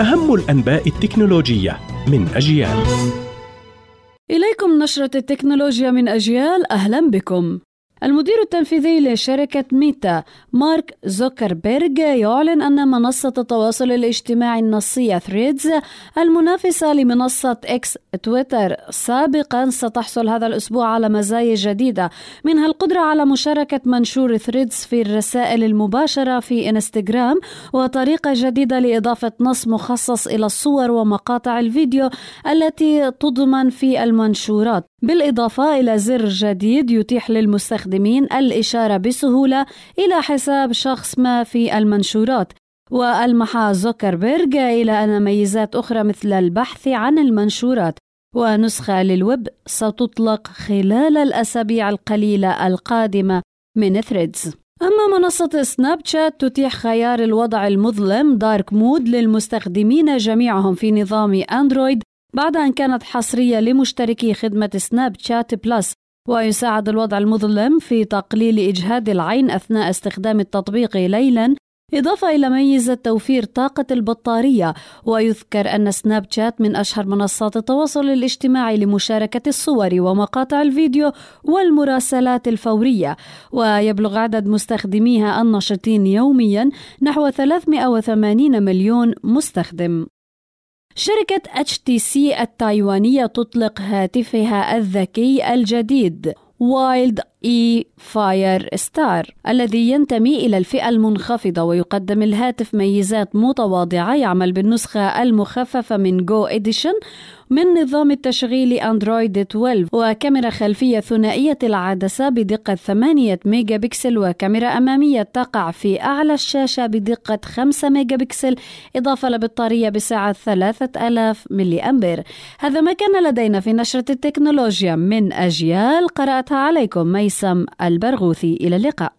أهم الأنباء التكنولوجية من أجيال. إليكم نشرة التكنولوجيا من أجيال أهلا بكم. المدير التنفيذي لشركة ميتا مارك زوكربيرج يعلن أن منصة التواصل الاجتماعي النصية ثريدز المنافسة لمنصة إكس تويتر سابقا ستحصل هذا الأسبوع على مزايا جديدة منها القدرة على مشاركة منشور ثريدز في الرسائل المباشرة في إنستغرام وطريقة جديدة لإضافة نص مخصص إلى الصور ومقاطع الفيديو التي تضمن في المنشورات بالإضافة إلى زر جديد يتيح للمستخدمين الإشارة بسهولة إلى حساب شخص ما في المنشورات وألمح زوكربيرج إلى أن ميزات أخرى مثل البحث عن المنشورات ونسخة للويب ستطلق خلال الأسابيع القليلة القادمة من ثريدز. أما منصة سناب شات تتيح خيار الوضع المظلم dark mode للمستخدمين جميعهم في نظام أندرويد بعد أن كانت حصرية لمشتركي خدمة سناب شات بلس. ويساعد الوضع المظلم في تقليل إجهاد العين أثناء استخدام التطبيق ليلاً إضافة إلى ميزة توفير طاقة البطارية. ويذكر أن سناب شات من أشهر منصات التواصل الاجتماعي لمشاركة الصور ومقاطع الفيديو والمراسلات الفورية. ويبلغ عدد مستخدميها النشطين يوميا نحو 380 مليون مستخدم. شركة HTC التايوانية تطلق هاتفها الذكي الجديد Wildfire E Star الذي ينتمي إلى الفئة المنخفضة ويقدم الهاتف ميزات متواضعة يعمل بالنسخة المخففة من Go edition من نظام التشغيل أندرويد 12 وكاميرا خلفية ثنائية العدسة بدقة 8 ميجا بكسل وكاميرا أمامية تقع في أعلى الشاشة بدقة 5 ميجا بكسل إضافة لبطارية بسعة 3000 ملي أمبير هذا ما كان لدينا في نشرة التكنولوجيا. من أجيال قرأتها عليكم. ميسم البرغوثي. إلى اللقاء.